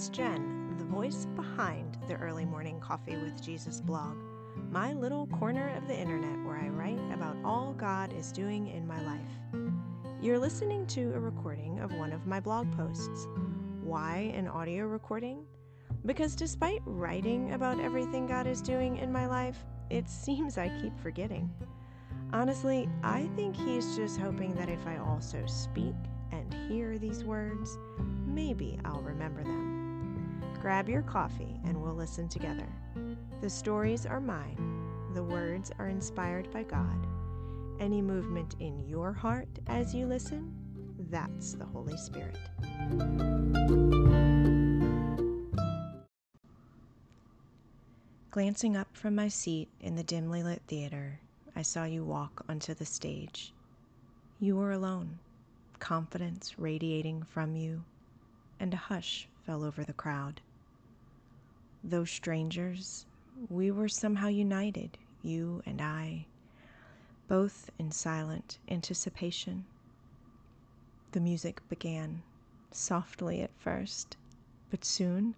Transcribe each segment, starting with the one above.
it's Jen, the voice behind the Early Morning Coffee with Jesus blog, my little corner of the internet where I write about all God is doing in my life. You're listening to a recording of one of my blog posts. Why an audio recording? Because despite writing about everything God is doing in my life, it seems I keep forgetting. Honestly, I think He's just hoping that if I also speak and hear these words, maybe I'll remember them. Grab your coffee and we'll listen together. The stories are mine, the words are inspired by God. Any movement in your heart as you listen, that's the Holy Spirit. Glancing up from my seat in the dimly lit theater, I saw you walk onto the stage. You were alone, confidence radiating from you, and a hush fell over the crowd. Though strangers, we were somehow united, you and I, both in silent anticipation. The music began, softly at first, but soon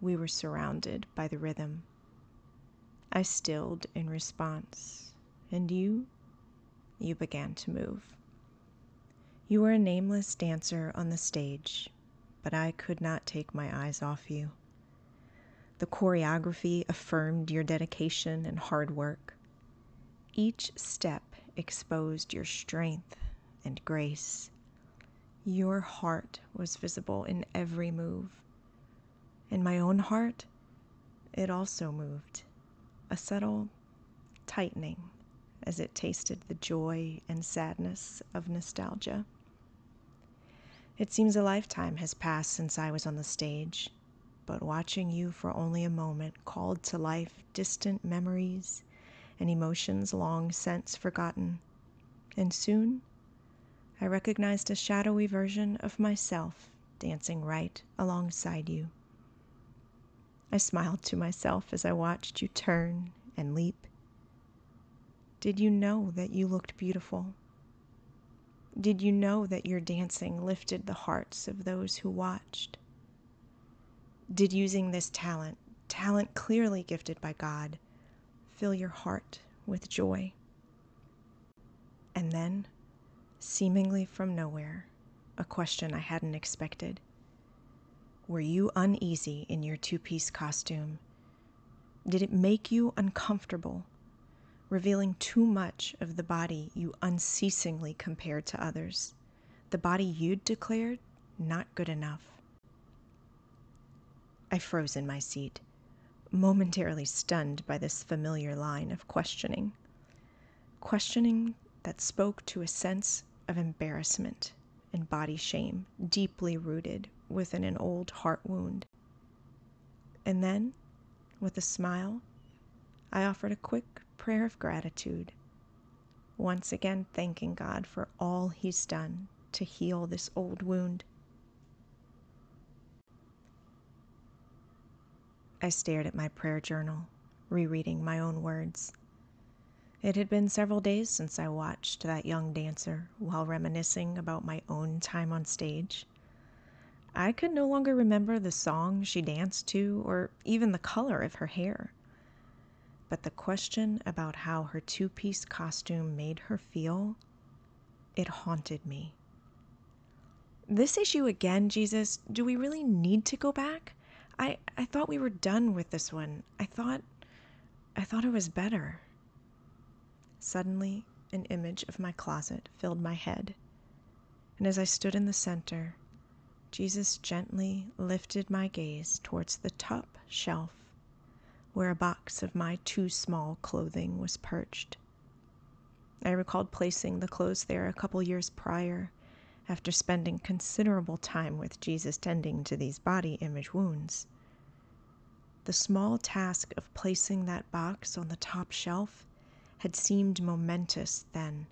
we were surrounded by the rhythm. I stilled in response, and you, you began to move. You were a nameless dancer on the stage, but I could not take my eyes off you. The choreography affirmed your dedication and hard work. Each step exposed your strength and grace. Your heart was visible in every move. In my own heart, it also moved, a subtle tightening as it tasted the joy and sadness of nostalgia. It seems a lifetime has passed since I was on the stage, but watching you for only a moment called to life distant memories and emotions long since forgotten. And soon I recognized a shadowy version of myself dancing right alongside you. I smiled to myself as I watched you turn and leap. Did you know that you looked beautiful? Did you know that your dancing lifted the hearts of those who watched? Did using this talent, talent clearly gifted by God, fill your heart with joy? And then, seemingly from nowhere, a question I hadn't expected. Were you uneasy in your two piece costume? Did it make you uncomfortable? revealing too much of the body you unceasingly compared to others, the body you'd declared not good enough. I froze in my seat, momentarily stunned by this familiar line of questioning. Questioning that spoke to a sense of embarrassment and body shame deeply rooted within an old heart wound. And then, with a smile, I offered a quick prayer of gratitude, once again thanking God for all He's done to heal this old wound. I stared at my prayer journal, rereading my own words. It had been several days since I watched that young dancer while reminiscing about my own time on stage. I could no longer remember the song she danced to or even the color of her hair but the question about how her two piece costume made her feel, it haunted me. This issue again, Jesus, do we really need to go back? I, I thought we were done with this one. I thought I thought it was better. Suddenly, an image of my closet filled my head, and as I stood in the center, Jesus gently lifted my gaze towards the top shelf where a box of my too small clothing was perched. I recalled placing the clothes there a couple years prior, after spending considerable time with Jesus tending to these body image wounds. The small task of placing that box on the top shelf had seemed momentous then,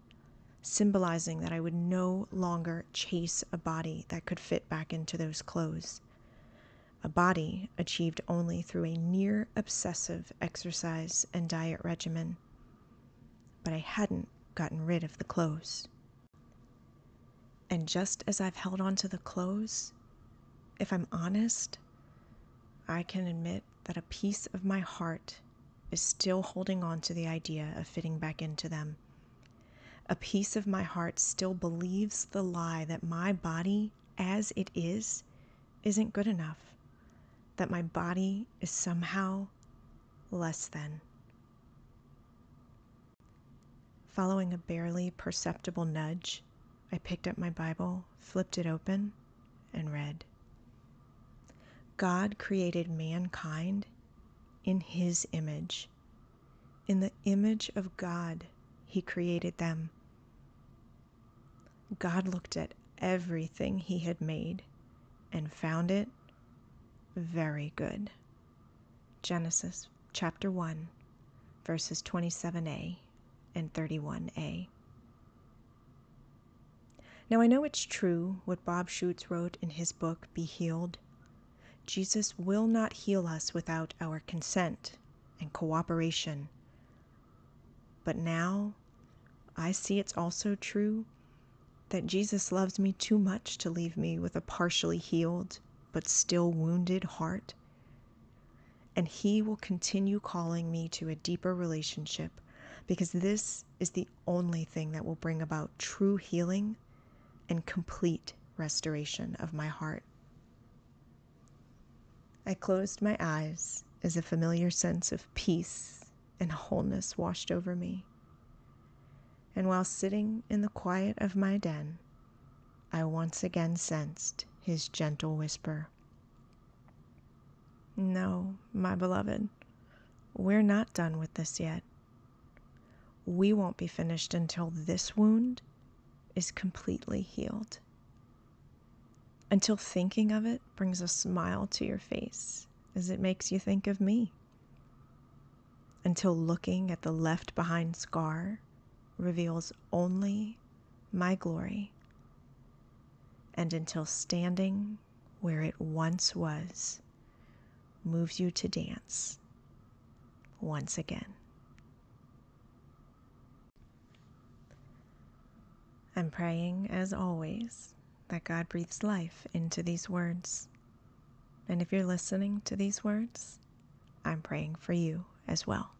symbolizing that I would no longer chase a body that could fit back into those clothes a body achieved only through a near obsessive exercise and diet regimen. But I hadn't gotten rid of the clothes. And just as I've held on to the clothes, if I'm honest, I can admit that a piece of my heart is still holding on to the idea of fitting back into them. A piece of my heart still believes the lie that my body, as it is, isn't good enough, that my body is somehow less than. Following a barely perceptible nudge, I picked up my Bible, flipped it open, and read. God created mankind in his image. In the image of God, he created them. God looked at everything he had made and found it very good. Genesis chapter 1, verses 27a and 31a. Now, I know it's true what Bob Schuchts wrote in his book, Be Healed. Jesus will not heal us without our consent and cooperation. But now I see it's also true that Jesus loves me too much to leave me with a partially healed but still wounded heart. And He will continue calling me to a deeper relationship because this is the only thing that will bring about true healing and complete restoration of my heart. I closed my eyes as a familiar sense of peace and wholeness washed over me. And while sitting in the quiet of my den, I once again sensed his gentle whisper No, my beloved, we're not done with this yet. We won't be finished until this wound is completely healed. Until thinking of it brings a smile to your face as it makes you think of me. Until looking at the left behind scar reveals only my glory. And until standing where it once was moves you to dance once again. I'm praying, as always, that God breathes life into these words. And if you're listening to these words, I'm praying for you as well.